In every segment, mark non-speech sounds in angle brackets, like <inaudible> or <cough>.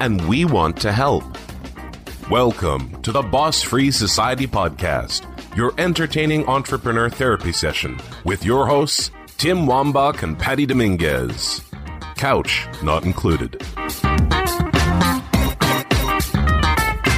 and we want to help. Welcome to the Boss Free Society Podcast, your entertaining entrepreneur therapy session with your hosts, Tim Wambach and Patty Dominguez. Couch not included.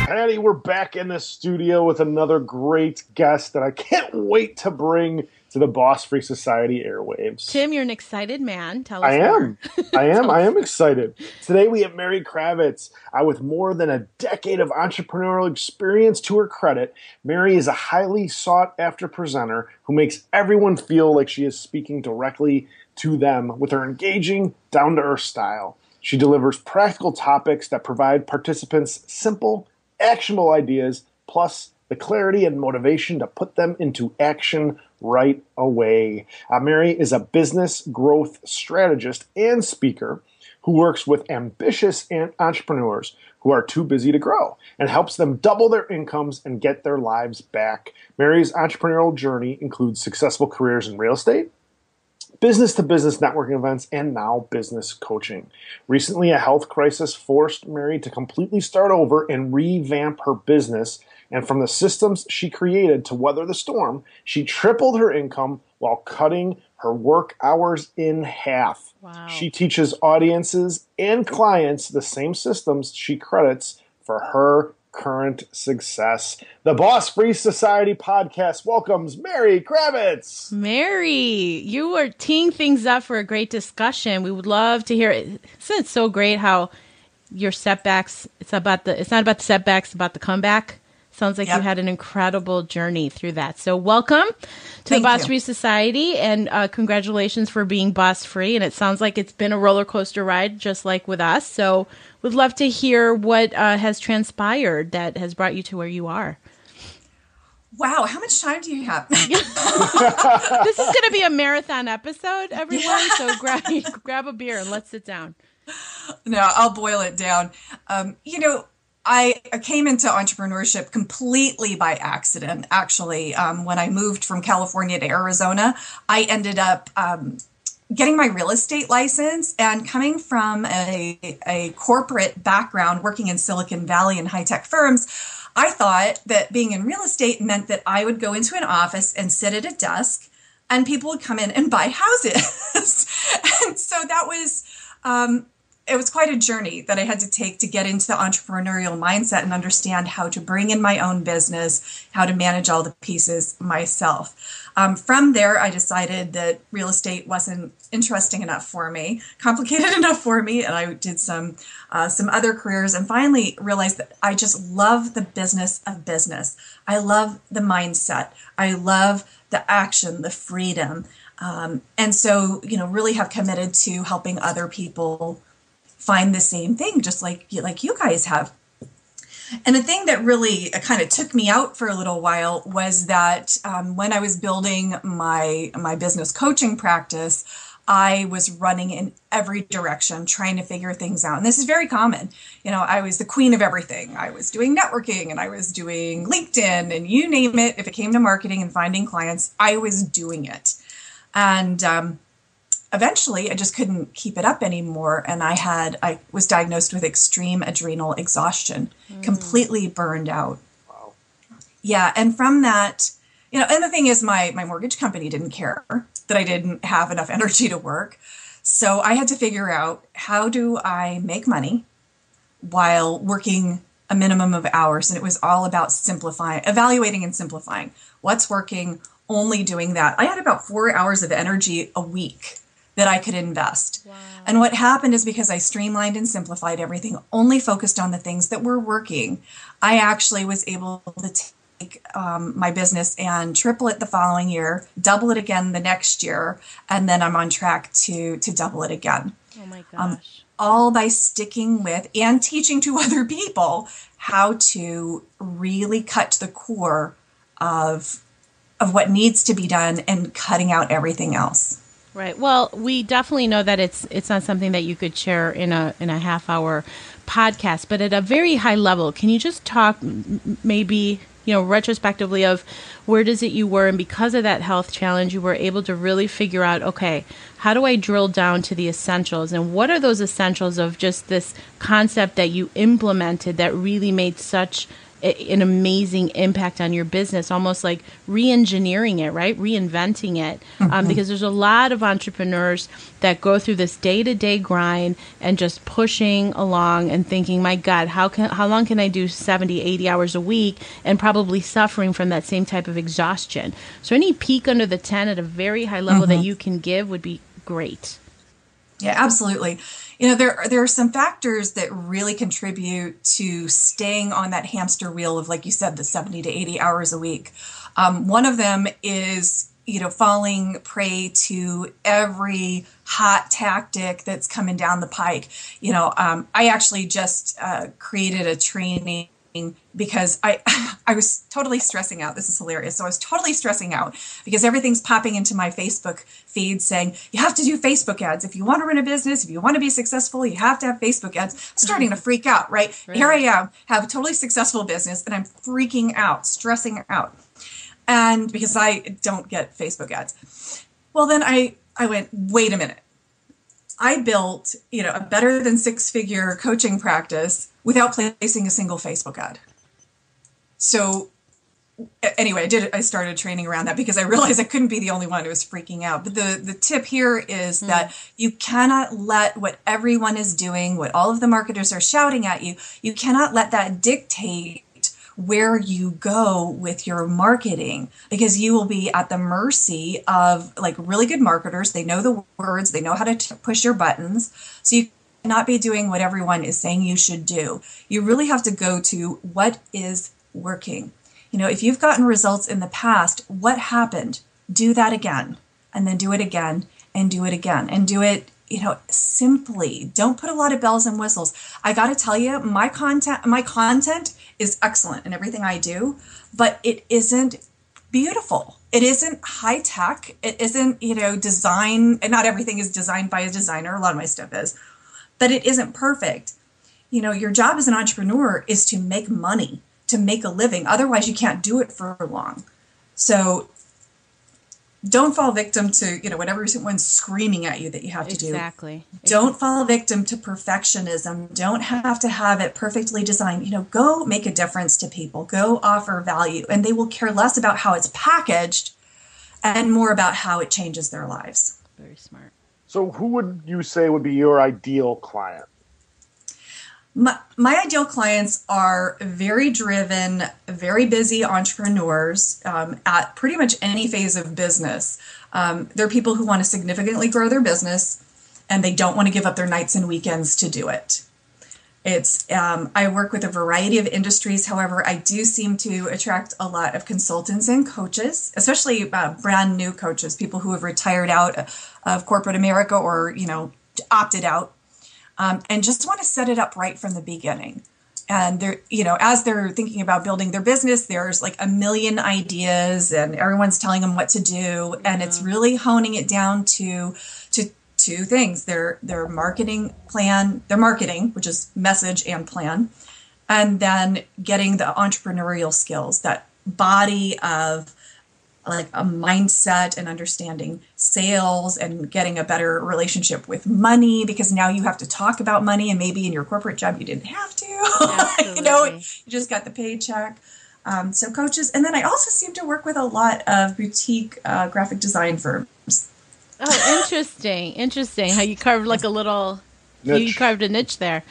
Patty, we're back in the studio with another great guest that I can't wait to bring to the Boss Free Society airwaves. Tim, you're an excited man. Tell us. I am. I <laughs> am. I am excited. Today we have Mary Kravitz. Uh, with more than a decade of entrepreneurial experience to her credit, Mary is a highly sought after presenter who makes everyone feel like she is speaking directly to them with her engaging, down to earth style. She delivers practical topics that provide participants simple, actionable ideas, plus the clarity and motivation to put them into action right away. Uh, Mary is a business growth strategist and speaker who works with ambitious entrepreneurs who are too busy to grow and helps them double their incomes and get their lives back. Mary's entrepreneurial journey includes successful careers in real estate, business to business networking events, and now business coaching. Recently, a health crisis forced Mary to completely start over and revamp her business. And from the systems she created to weather the storm, she tripled her income while cutting her work hours in half. Wow. She teaches audiences and clients the same systems she credits for her current success. The Boss Free Society podcast welcomes Mary Kravitz. Mary, you are teeing things up for a great discussion. We would love to hear it. Isn't it so great how your setbacks, it's about the, it's not about the setbacks, it's about the comeback. Sounds like Yep. you had an incredible journey through that. So welcome to Thank the Boss. Free Society and uh, congratulations for being boss free. And it sounds like it's been a roller coaster ride, just like with us. So we'd love to hear what uh, has transpired that has brought you to where you are. Wow, how much time do you have? <laughs> this is going to be a marathon episode, everyone. So grab <laughs> grab a beer and let's sit down. no, I'll boil it down. Um, you know, I came into entrepreneurship completely by accident. Actually, um, when I moved from California to Arizona, I ended up um, getting my real estate license and coming from a, a corporate background working in Silicon Valley and high tech firms. I thought that being in real estate meant that I would go into an office and sit at a desk and people would come in and buy houses. <laughs> and so that was um, it was quite a journey that I had to take to get into the entrepreneurial mindset and understand how to bring in my own business, how to manage all the pieces myself. Um, from there, I decided that real estate wasn't interesting enough for me, <laughs> complicated enough for me, and I did some uh, some other careers, and finally realized that I just love the business of business. I love the mindset. I love the action, the freedom, um, and so you know, really have committed to helping other people find the same thing, just like like you guys have. And the thing that really kind of took me out for a little while was that um, when I was building my my business coaching practice, I was running in every direction trying to figure things out. And this is very common. You know, I was the queen of everything. I was doing networking and I was doing LinkedIn and you name it. If it came to marketing and finding clients, I was doing it. And um, eventually I just couldn't keep it up anymore. And I had, I was diagnosed with extreme adrenal exhaustion, mm. completely burned out. Yeah. And from that, you know, and the thing is, my, my mortgage company didn't care that I didn't have enough <laughs> energy to work. So I had to figure out how do I make money while working a minimum of hours. And it was all about simplifying, evaluating and simplifying what's working, only doing that. I had about four hours of energy a week that I could invest. And what happened is because I streamlined and simplified everything, only focused on the things that were working, I actually was able to take um, my business and triple it the following year, double it again the next year, and then I'm on track to to double it again Oh my gosh. Um, all by sticking with and teaching to <laughs> other people how to really cut to the core of of what needs to be done and cutting out everything else. Right. Well, we definitely know that it's it's not something that you could share in a in a half hour podcast, but at a very high level, can you just talk maybe you know retrospectively of where does it you were and because of that health challenge you were able to really figure out okay how do i drill down to the essentials and what are those essentials of just this concept that you implemented that really made such an amazing impact on your business, almost like re-engineering it, right? Reinventing it, um, mm-hmm. because there's a lot of entrepreneurs that go through this day-to-day grind and just pushing along and thinking, "My God, how can how long can I do 70, 80 hours a week?" and probably suffering from that same type of exhaustion. So, any peek under the tent at a very high level mm-hmm. that you can give would be great. Yeah, absolutely. You know there there are some factors that really contribute to staying on that hamster wheel of like you said the 70 to 80 hours a week. Um, one of them is you know falling prey to every hot tactic that's coming down the pike. You know um, i actually just uh, created a training because I <laughs> I was totally stressing out. This is hilarious. So I was totally stressing out because everything's popping into my Facebook feed saying you have to do Facebook ads if you want to run a business, if you want to be successful, you have to have Facebook ads. I'm starting to freak out, right? <laughs> right? Here I am, have a totally successful business and I'm freaking out, stressing out. And because I don't get Facebook ads. Well, then I I went, "Wait a minute. I built, you know, a better than six-figure coaching practice without placing a single Facebook ad. So anyway, I did I started training around that because I realized I couldn't be the only one who was freaking out. But the the tip here is mm. that you cannot let what everyone is doing, what all of the marketers are shouting at you, you cannot let that dictate where you go with your marketing because you will be at the mercy of like really good marketers they know the words they know how to t- push your buttons so you not be doing what everyone is saying you should do. You really have to go to what is working. You know, if you've gotten results in the past, what happened? Do that again, and then do it again, and do it again, and do it, you know, simply. Don't put a lot of bells and whistles. I got to tell you, my content my content is excellent in everything I do, but it isn't beautiful. It isn't high tech. It isn't, you know, design, and not everything is designed by a designer. A lot of my stuff is but it isn't perfect. You know, your job as an entrepreneur is to make money, to make a living. Otherwise, you can't do it for long. So don't fall victim to, you know, whatever someone's screaming at you that you have to exactly. do. Exactly. Don't fall victim to perfectionism. Don't have to have it perfectly designed. You know, go make a difference to people. Go offer value and they will care less about how it's packaged and more about how it changes their lives. Very smart. So, who would you say would be your ideal client? My, my ideal clients are very driven, very busy entrepreneurs um, at pretty much any phase of business. Um, they're people who want to significantly grow their business and they don't want to give up their nights and weekends to do it. It's um, I work with a variety of industries. However, I do seem to attract a lot of consultants and coaches, especially uh, brand new coaches, people who have retired out of corporate America or you know opted out, um, and just want to set it up right from the beginning. And they're you know as they're thinking about building their business, there's like a million ideas, and everyone's telling them what to do, and it's mm-hmm. really honing it down to to two things their their marketing plan their marketing which is message and plan and then getting the entrepreneurial skills that body of like a mindset and understanding sales and getting a better relationship with money because now you have to talk about money and maybe in your corporate job you didn't have to. <laughs> You know you just got the paycheck. Um, so coaches and then i also seem to work with a lot of boutique uh, graphic design firms Oh, interesting. Interesting. How you carved like a little niche. you carved a niche there.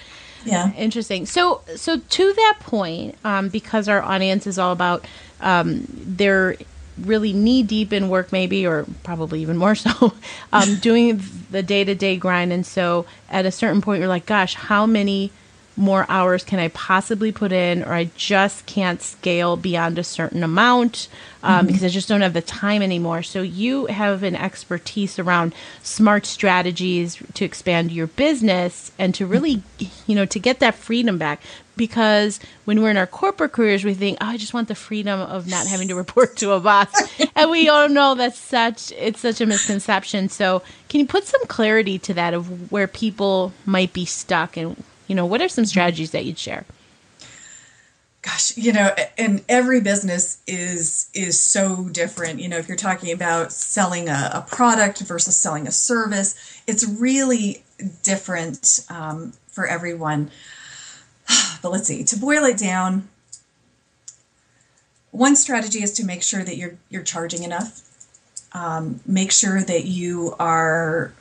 Yeah. Interesting. So so to that point, um, because our audience is all about um, they're really knee deep in work maybe or probably even more so <laughs> um, doing the day-to-day grind and so at a certain point you're like gosh how many more hours can I possibly put in, or I just can't scale beyond a certain amount um, mm-hmm. because I just don't have the time anymore. So, you have an expertise around smart strategies to expand your business and to really, you know, to get that freedom back. because when we're in our corporate careers, we think, oh, I just want the freedom of not having to report to a boss. <laughs> and we all know that's such, it's such a misconception. So can you put some clarity to that of where people might be stuck and, you know, what are some strategies that you'd share? gosh you know and every business is is so different. You know if you're talking about selling a, a product versus selling a service it's really different um, for everyone. <sighs> But let's see to boil it down one strategy is to make sure that you're you're charging enough. Um, make sure that you are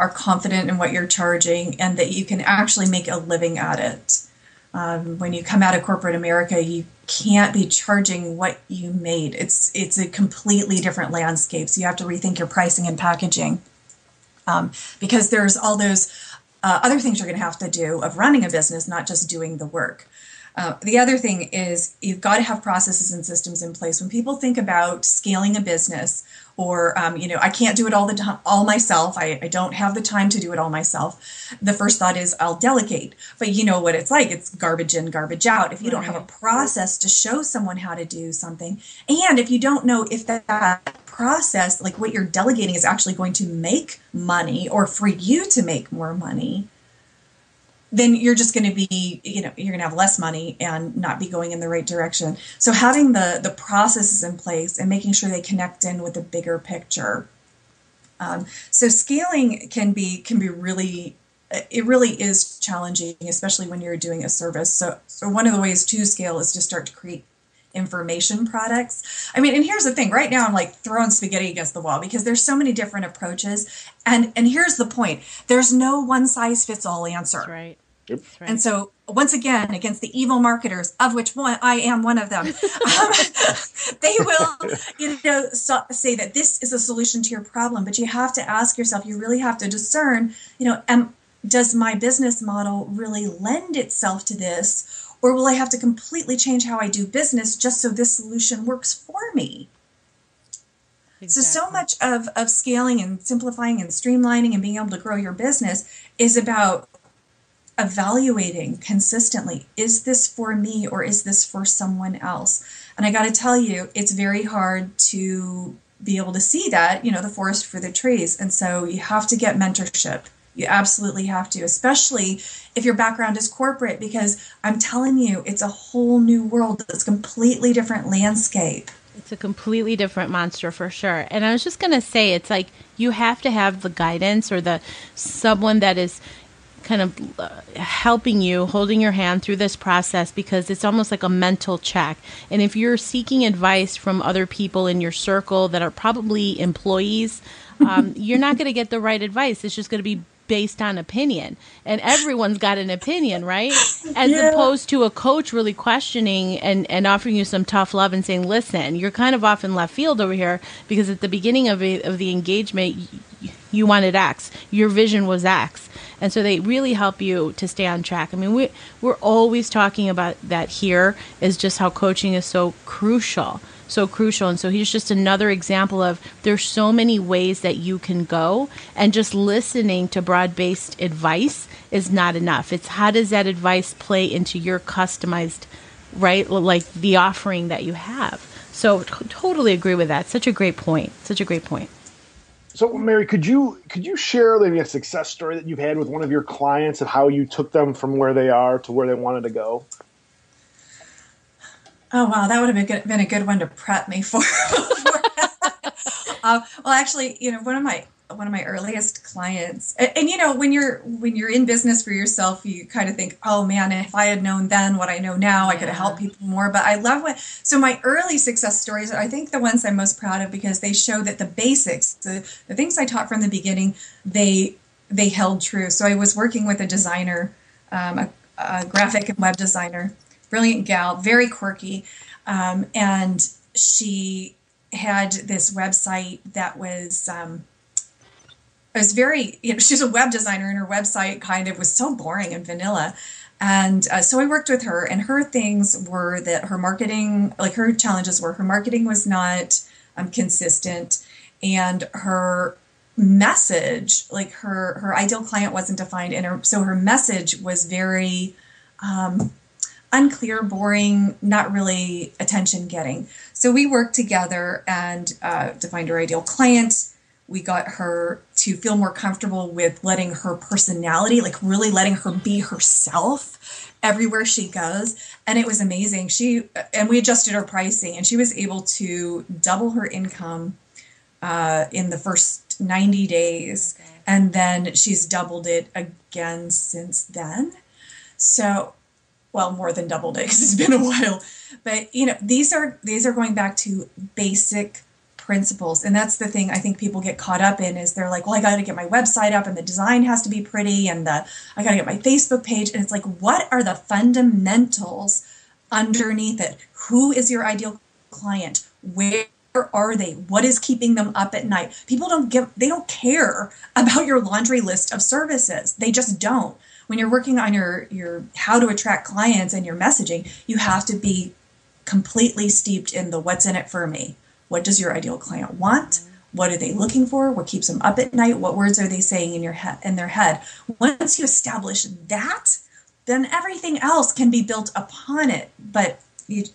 are confident in what you're charging and that you can actually make a living at it um, when you come out of corporate America, you can't be charging what you made. It's it's a completely different landscape. So you have to rethink your pricing and packaging um, because there's all those uh, other things you're going to have to do of running a business, not just doing the work. Uh, the other thing is you've got to have processes and systems in place. When people think about scaling a business, or um, you know, I can't do it all the time, all myself. I, I don't have the time to do it all myself. The first thought is I'll delegate. But you know what it's like? It's garbage in, garbage out. If you don't have a process to show someone how to do something, and if you don't know if that, that process, like what you're delegating, is actually going to make money or for you to make more money then you're just going to be you know you're going to have less money and not be going in the right direction. So having the the processes in place and making sure they connect in with the bigger picture. Um, so scaling can be can be really it really is challenging especially when you're doing a service. So so one of the ways to scale is to start to create information products. I mean, and here's the thing, right now I'm like throwing spaghetti against the wall because there's so many different approaches. And and here's the point. There's no one size fits all answer. That's right. Yep. right. And so, once again, against the evil marketers, of which one I am one of them, um, <laughs> they will, you know, so, say that this is a solution to your problem. But you have to ask yourself. You really have to discern. You know, am, does my business model really lend itself to this, or will I have to completely change how I do business just so this solution works for me? Exactly. So, so much of, of scaling and simplifying and streamlining and being able to grow your business is about evaluating consistently is this for me or is this for someone else and i got to tell you it's very hard to be able to see that you know the forest for the trees and so you have to get mentorship you absolutely have to especially if your background is corporate because i'm telling you it's a whole new world it's a completely different landscape it's a completely different monster for sure and i was just going to say it's like you have to have the guidance or the someone that is kind of uh, helping you, holding your hand through this process because it's almost like a mental check. And if you're seeking advice from other people in your circle that are probably employees, <laughs> um, you're not going to get the right advice. It's just going to be based on opinion. And everyone's got an opinion right? As yeah. opposed to a coach really questioning and, and offering you some tough love and saying listen you're kind of off in left field over here because at the beginning of, a, of the engagement you wanted x. Your vision was x. And so they really help you to stay on track. I mean, we we're always talking about that here is just how coaching is so crucial, so crucial. And so he's just another example of there's so many ways that you can go, and just listening to broad-based advice is not enough. It's how does that advice play into your customized, right, like the offering that you have. So t- totally agree with that. Such a great point. Such a great point. So, Mary, could you could you share maybe a success story that you've had with one of your clients and how you took them from where they are to where they wanted to go? Oh wow, that would have been, good, been a good one to prep me for. uh, <laughs> well, actually, you know, one of my one of my earliest clients and, and, you know when you're when you're in business for yourself you kind of think oh man if i had known then what i know now yeah. i could have helped people more but i love what so my early success stories are i think the ones i'm most proud of because they show that the basics the, the things i taught from the beginning they they held true so i was working with a designer um, a, a, graphic and web designer brilliant gal very quirky um, and she had this website that was um, it was very you know she's a web designer and her website kind of was so boring and vanilla. And uh, so i worked with her and her things were that her marketing like her challenges were her marketing was not um, consistent and her message like her her ideal client wasn't defined and her, so her message was very um, unclear, boring, not really attention getting. So we worked together and uh, defined her ideal client. We got her to feel more comfortable with letting her personality, like really letting her be herself everywhere she goes. And it was amazing. She and we adjusted her pricing, and she was able to double her income uh, in the first 90 days. Okay. And then she's doubled it again since then. So well more than doubled it because it's been a while. But you know these are these are going back to basic principles. And that's the thing i think people get caught up in is they're like well i got to get my website up and the design has to be pretty and the i got to get my facebook page. And it's like what are the fundamentals underneath it? Who is your ideal client? Where are they? What is keeping them up at night? People don't give they don't care about your laundry list of services. They just don't when you're working on your your how to attract clients and your messaging, you have to be completely steeped in the what's in it for me. What does your ideal client want? What are they looking for? What keeps them up at night? What words are they saying in your head in their head? Once you establish that, then everything else can be built upon it. But you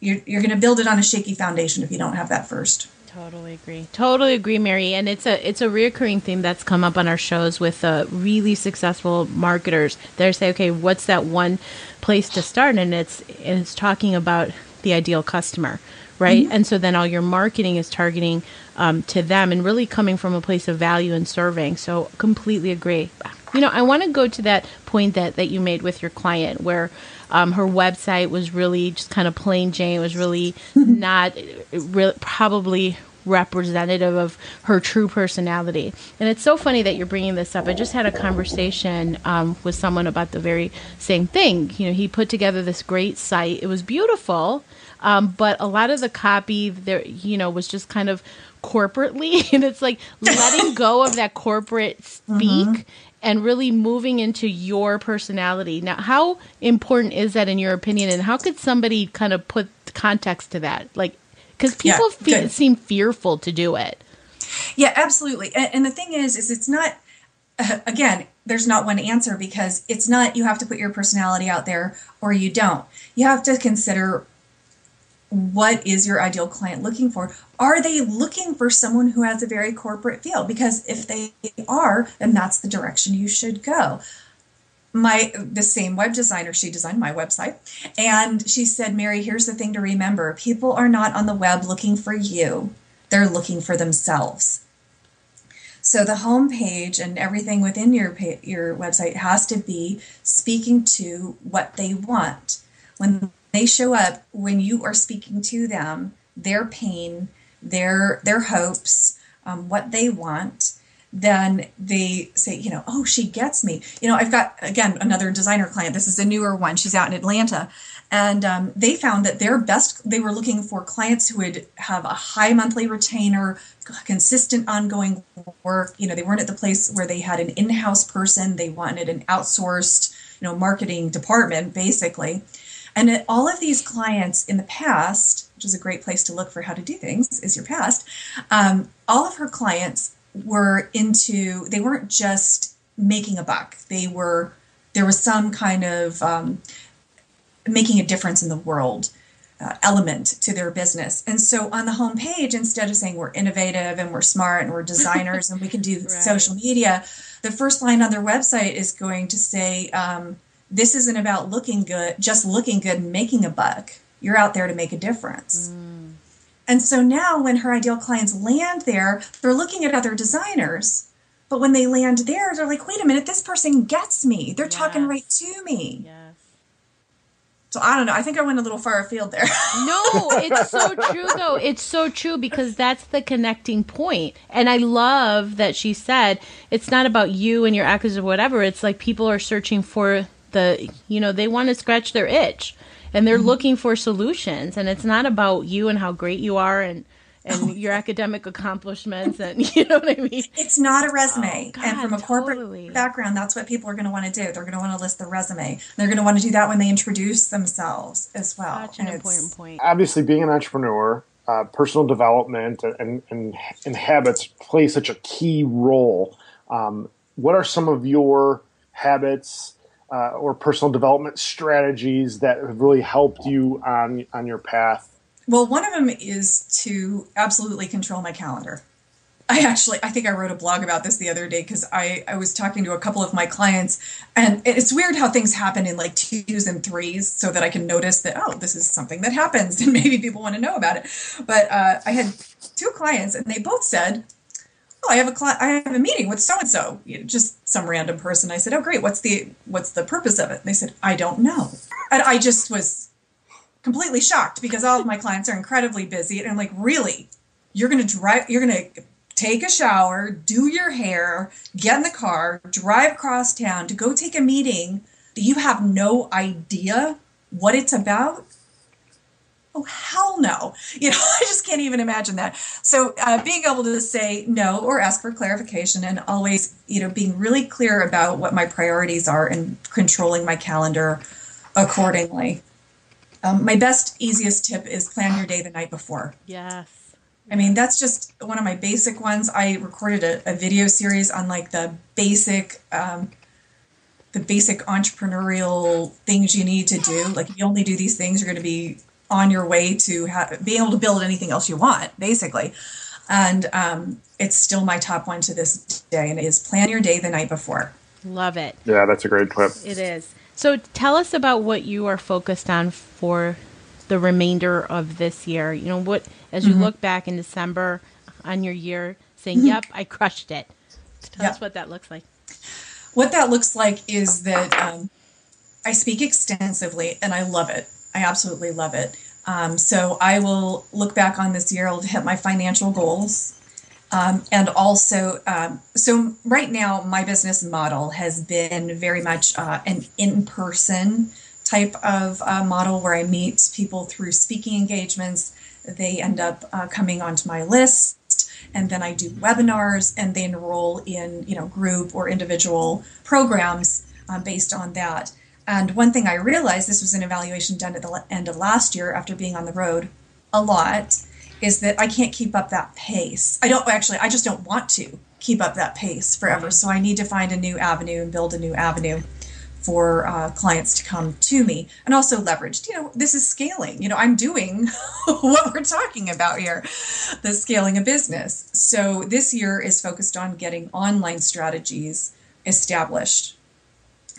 you're, you're going to build it on a shaky foundation if you don't have that first. Totally agree. Totally agree, Mary. And it's a it's a reoccurring theme that's come up on our shows with uh, really successful marketers. They say, okay, what's that one place to start? And it's and it's talking about the ideal customer, right? Mm-hmm. And so then all your marketing is targeting um, to them and really coming from a place of value and serving. So completely agree. You know, I want to go to that point that that you made with your client where um, her website was really just kind of plain Jane. It was really <laughs> not really probably representative of her true personality. And it's so funny that you're bringing this up. I just had a conversation um, with someone about the very same thing. You know, he put together this great site. It was beautiful, um, but a lot of the copy there, you know, was just kind of corporately, <laughs> and it's like letting <laughs> go of that corporate speak. Mm-hmm and really moving into your personality. Now, how important is that in your opinion, and how could somebody kind of put context to that? Like, because people yeah, fe- seem fearful to do it. Yeah, absolutely. And, and the thing is, is it's not. Uh, again, there's not one answer because it's not you have to put your personality out there or you don't. You have to consider what is your ideal client looking for? Are they looking for someone who has a very corporate feel? Because if they are, then that's the direction you should go. My the same web designer, she designed my website, and she said, Mary, here's the thing to remember: people are not on the web looking for you; they're looking for themselves. So the home page and everything within your your website has to be speaking to what they want. When they show up when you are speaking to them their pain their their hopes um, what they want. Then they say you know oh she gets me. You know i've got again another designer client. This is a newer one. She's out in atlanta. And um, they found that their best they were looking for clients who would have a high monthly retainer consistent ongoing work. You know they weren't at the place where they had an in-house person. They wanted an outsourced you know marketing department basically and all of these clients in the past, which is a great place to look for how to do things, is your past. Um, all of her clients were into, they weren't just making a buck. They were, there was some kind of um, making a difference in the world. Uh, element to their business. And so on the home page, instead of saying we're innovative and we're smart and we're designers and we can do <laughs> right. social media, the first line on their website is going to say, um, this isn't about looking good, just looking good and making a buck. You're out there to make a difference. Mm. And so now when her ideal clients land there, they're looking at other designers. But when they land there, they're like, wait a minute, this person gets me. They're yes. talking right to me. Yes. So I don't know. I think I went a little far afield there. <laughs> no, it's so true though. It's so true because that's the connecting point. And I love that she said it's not about you and your actors or whatever. It's like people are searching for the you know they want to scratch their itch and they're mm-hmm. looking for solutions and it's not about you and how great you are and and oh, <laughs> your academic accomplishments and <laughs> you know what I mean? It's not a resume. Oh, God, and from a corporate totally. background, that's what people are going to want to do. They're going to want to list the resume. They're going to want to do that when they introduce themselves as well. Such an and important point. Obviously, being an entrepreneur, uh, personal development and, and, and habits play such a key role. Um, what are some of your habits uh, or personal development strategies that have really helped you on on your path? Well, one of them is to absolutely control my calendar. I actually, I think I wrote a blog about this the other day because I, I was talking to a couple of my clients, and it's weird how things happen in like twos and threes, so that I can notice that oh, this is something that happens, <laughs> and maybe people want to know about it. But uh, I had two clients, and they both said, "Oh, I have a cl- I have a meeting with so and so, just some random person." I said, "Oh, great. What's the what's the purpose of it?" And they said, "I don't know," and I just was completely shocked because all of my clients are incredibly busy, and I'm like, "Really? You're to drive? You're to take a shower, do your hair, get in the car, drive across town to go take a meeting that you have no idea what it's about? Oh, hell no. You know, <laughs> I just can't even imagine that. So, uh, being able to say no or ask for clarification and always, you know, being really clear about what my priorities are and controlling my calendar accordingly. Um, my best, easiest tip is plan your day the night before. Yes. I mean, that's just one of my basic ones. I recorded a, a video series on like the basic, um, the basic entrepreneurial things you need to do. Like, if you only do these things, you're going to be on your way to ha- being able to build anything else you want, basically. And um, it's still my top one to this day, and it is plan your day the night before. Love it. Yeah, that's a great tip. It is. So, tell us about what you are focused on for the remainder of this year. You know, what as you mm-hmm. look back in December on your year, saying, mm-hmm. "Yep, I crushed it." Tell yep. us what that looks like. What that looks like is that um, I speak extensively, and I love it. I absolutely love it. Um, so I will look back on this year. I'll hit my financial goals. Um, and also, um, so right now, my business model has been very much uh, an in person type of uh, model where I meet people through speaking engagements. They end up uh, coming onto my list, and then I do webinars, and they enroll in you know group or individual programs uh, based on that. And one thing I realized this was an evaluation done at the end of last year after being on the road a lot is that I can't keep up that pace. I don't actually, I just don't want to keep up that pace forever. So I need to find a new avenue and build a new avenue for uh, clients to come to me and also leveraged you know this is scaling you know i'm doing <laughs> what we're talking about here the scaling a business so this year is focused on getting online strategies established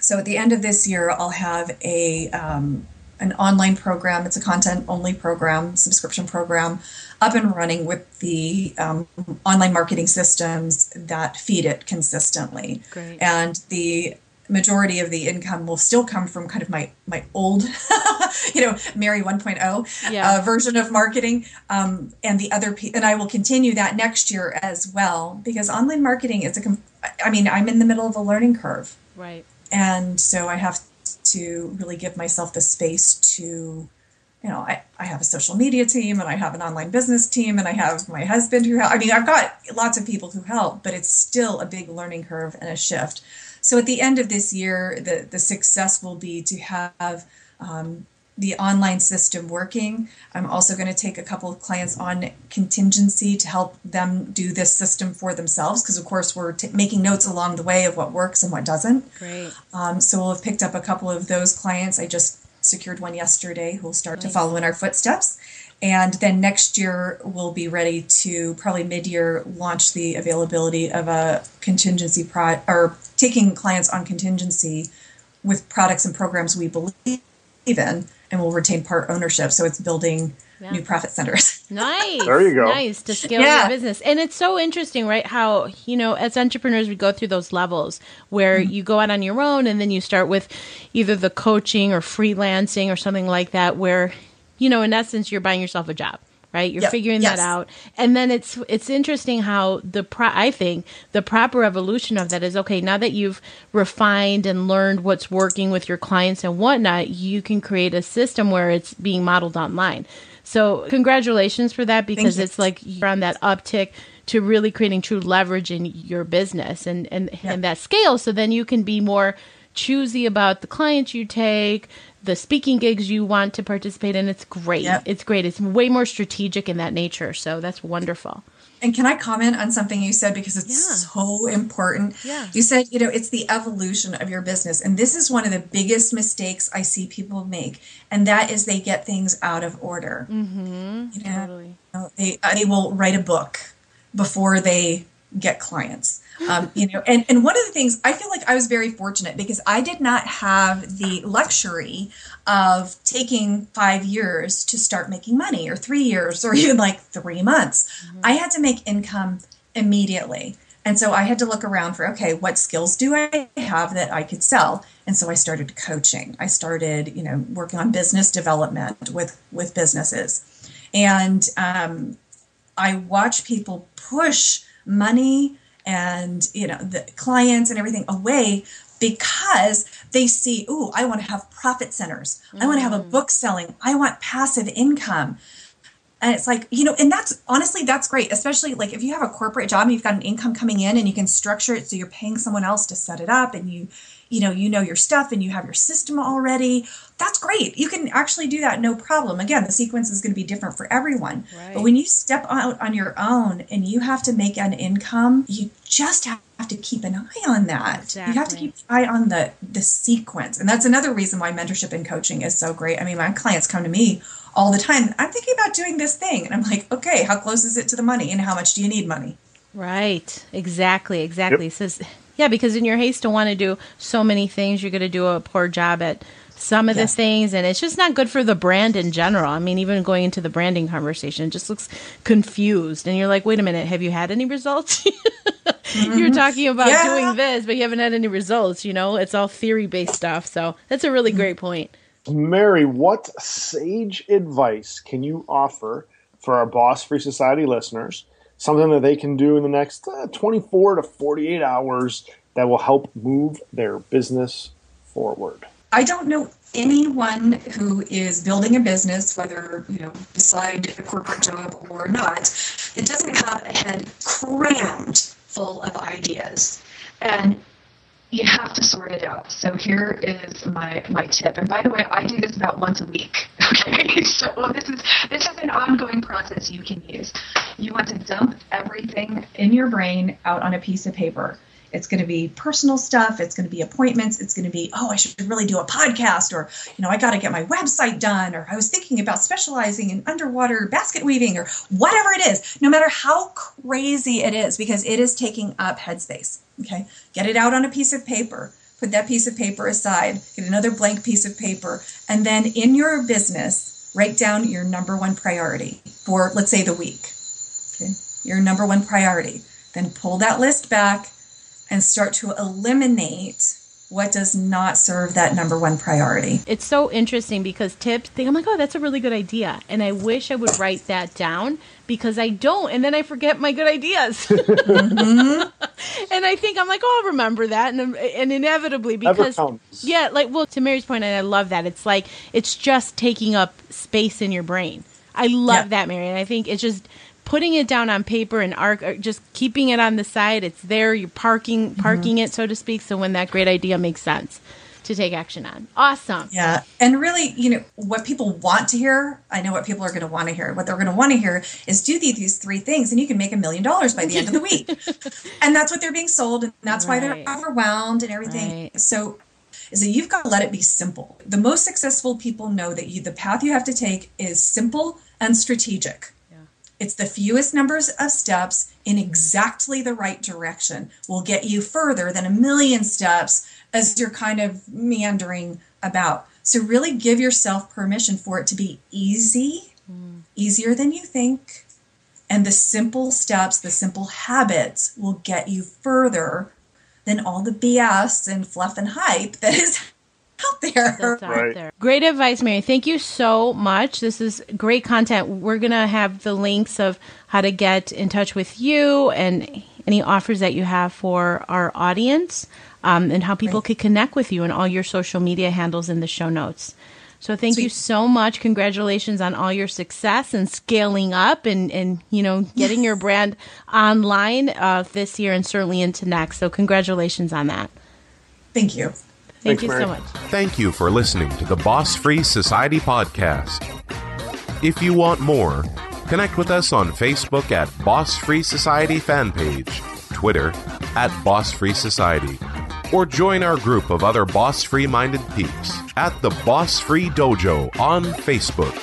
so at the end of this year i'll have a um, an online program. It's a content only program subscription program up and running with the um, online marketing systems that feed it consistently. Great. and the majority of the income will still come from kind of my my old <laughs> you know mary 1.0 yeah. uh, version of marketing. Um, and the other and i will continue that next year as well because online marketing is a com- i mean i'm in the middle of a learning curve. Right and so i have to really give myself the space to you know I, I have a social media team and i have an online business team and i have my husband who i mean i've got lots of people who help but it's still a big learning curve and a shift. So at the end of this year, the, the success will be to have um, the online system working. I'm also going to take a couple of clients on contingency to help them do this system for themselves because, of course, we're t- making notes along the way of what works and what doesn't. Great. Um, so we'll have picked up a couple of those clients. I just secured one yesterday who will start nice. to follow in our footsteps. And then next year, we'll be ready to probably mid year launch the availability of a contingency pro or taking clients on contingency with products and programs we believe in and we'll retain part ownership. So it's building yeah. new profit centers. <laughs> Nice. there you go. Nice to scale yeah. your business. And it's so interesting, right? How, you know, as entrepreneurs, we go through those levels where mm-hmm. you go out on your own and then you start with either the coaching or freelancing or something like that, where you know, in essence, you're buying yourself a job right you're yep. figuring yes. that out and then it's it's interesting how the pro- i think the proper evolution of that is okay now that you've refined and learned what's working with your clients and whatnot you can create a system where it's being modeled online so congratulations for that because it's like you're on that uptick to really creating true leverage in your business and and, yep. and that scale so then you can be more choosy about the clients you take the speaking gigs you want to participate in. It's great. Yep. It's great. It's way more strategic in that nature. So that's wonderful. And can I comment on something you said because it's Yeah. so important? Yeah. You said, you know, it's the evolution of your business. And this is one of the biggest mistakes I see people make. And that is they get things out of order. Mm-hmm. You know, Totally. they, uh, they will write a book before they get clients. Um, you know, and, and one of the things I feel like I was very fortunate because I did not have the luxury of taking five years to start making money or three years or <laughs> even like three months. I had to make income immediately. And so I had to look around for, okay, what skills do I have that I could sell? And so I started coaching. I started, you know, working on business development with, with businesses. And um, I watch people push money and you know the clients and everything away because they see, oh, I want to have profit centers. I want to have a mm. book selling. I want passive income. And it's like, you know, and that's honestly, that's great, especially like if you have a corporate job and you've got an income coming in and you can structure it so you're paying someone else to set it up and you, you know, you know your stuff and you have your system already. That's great. You can actually do that no problem. Again, the sequence is going to be different for everyone. Right. But when you step out on your own and you have to make an income, you just have to keep an eye on that. You have to keep an eye on the the sequence. And that's another reason why mentorship and coaching is so great. I mean, my clients come to me all the time. I'm thinking about doing this thing. And I'm like, okay, how close is it to the money? And how much do you need money? Right. Exactly. Exactly. It says, yeah, because in your haste to want to do so many things, you're going to do a poor job at some of Yes. the things, and it's just not good for the brand in general. I mean, even going into the branding conversation, it just looks confused, and you're like, wait a minute, have you had any results? <laughs> You're mm-hmm. talking about Yeah. doing this, but you haven't had any results. You know, it's all theory based stuff. So that's a really great point. Mary, what sage advice can you offer for our Boss Free Society listeners? Something that they can do in the next uh, 24 to 48 hours that will help move their business forward. I don't know anyone who is building a business, whether you know beside a corporate job or not, that doesn't have a head crammed full of ideas. And you have to sort it out. So here is my my tip. And by the way, I do this about once a week. <laughs> Okay, <laughs> so this is this is an ongoing process you can use. You want to dump everything in your brain out on a piece of paper. It's going to be personal stuff. It's going to be appointments. It's going to be, oh, I should really do a podcast, or you know, I got to get my website done, or I was thinking about specializing in underwater basket weaving, or whatever it is. No matter how crazy it is, because it is taking up headspace. Okay, get it out on a piece of paper. Put that piece of paper aside. Get another blank piece of paper, and then in your business, write down your number one priority for, let's say, the week. Okay, your number one priority. Then pull that list back and start to eliminate what does not serve that number one priority. It's so interesting because tips think I'm like, oh, that's a really good idea. And I wish I would write that down because I don't. And then I forget my good ideas. <laughs> Mm-hmm. and I think I'm like, oh, I'll remember that. And, and inevitably, because, yeah, like, well, to Mary's point, and I love that. It's like, it's just taking up space in your brain. I love Yeah. that, Mary. And I think it's just putting it down on paper and arc, or uh, just keeping it on the side. It's there. You're parking, mm-hmm. parking it, so to speak. So when that great idea makes sense to take action on. Awesome. Yeah. And really, you know, what people want to hear, I know what people are going to want to hear. What they're going to want to hear is do these, three things and you can make a million dollars by the end of the week. <laughs> and that's what they're being sold. And that's why they're overwhelmed and everything. Right. So is that you've got to let it be simple. The most successful people know that you, the path you have to take is simple and strategic. It's the fewest numbers of steps in exactly the right direction will get you further than a million steps as you're kind of meandering about. So, really give yourself permission for it to be easy, easier than you think. And the simple steps, the simple habits will get you further than all the BS and fluff and hype that is out there. that's out Right. there. Great advice, Mary. Thank you so much. This is great content. We're going to have the links of how to get in touch with you and any offers that you have for our audience um, and how people could connect with you and all your social media handles in the show notes. So thank you so much. Congratulations on all your success and scaling up and, and you know, getting your brand online uh, this year and certainly into next. So congratulations on that. Thank you. Thank Thanks, you Mary. so much. Thank you for listening to the Boss Free Society podcast. If you want more, connect with us on Facebook at Boss Free Society fan page, Twitter at Boss Free Society, or join our group of other boss free minded peeps at the Boss Free Dojo on Facebook.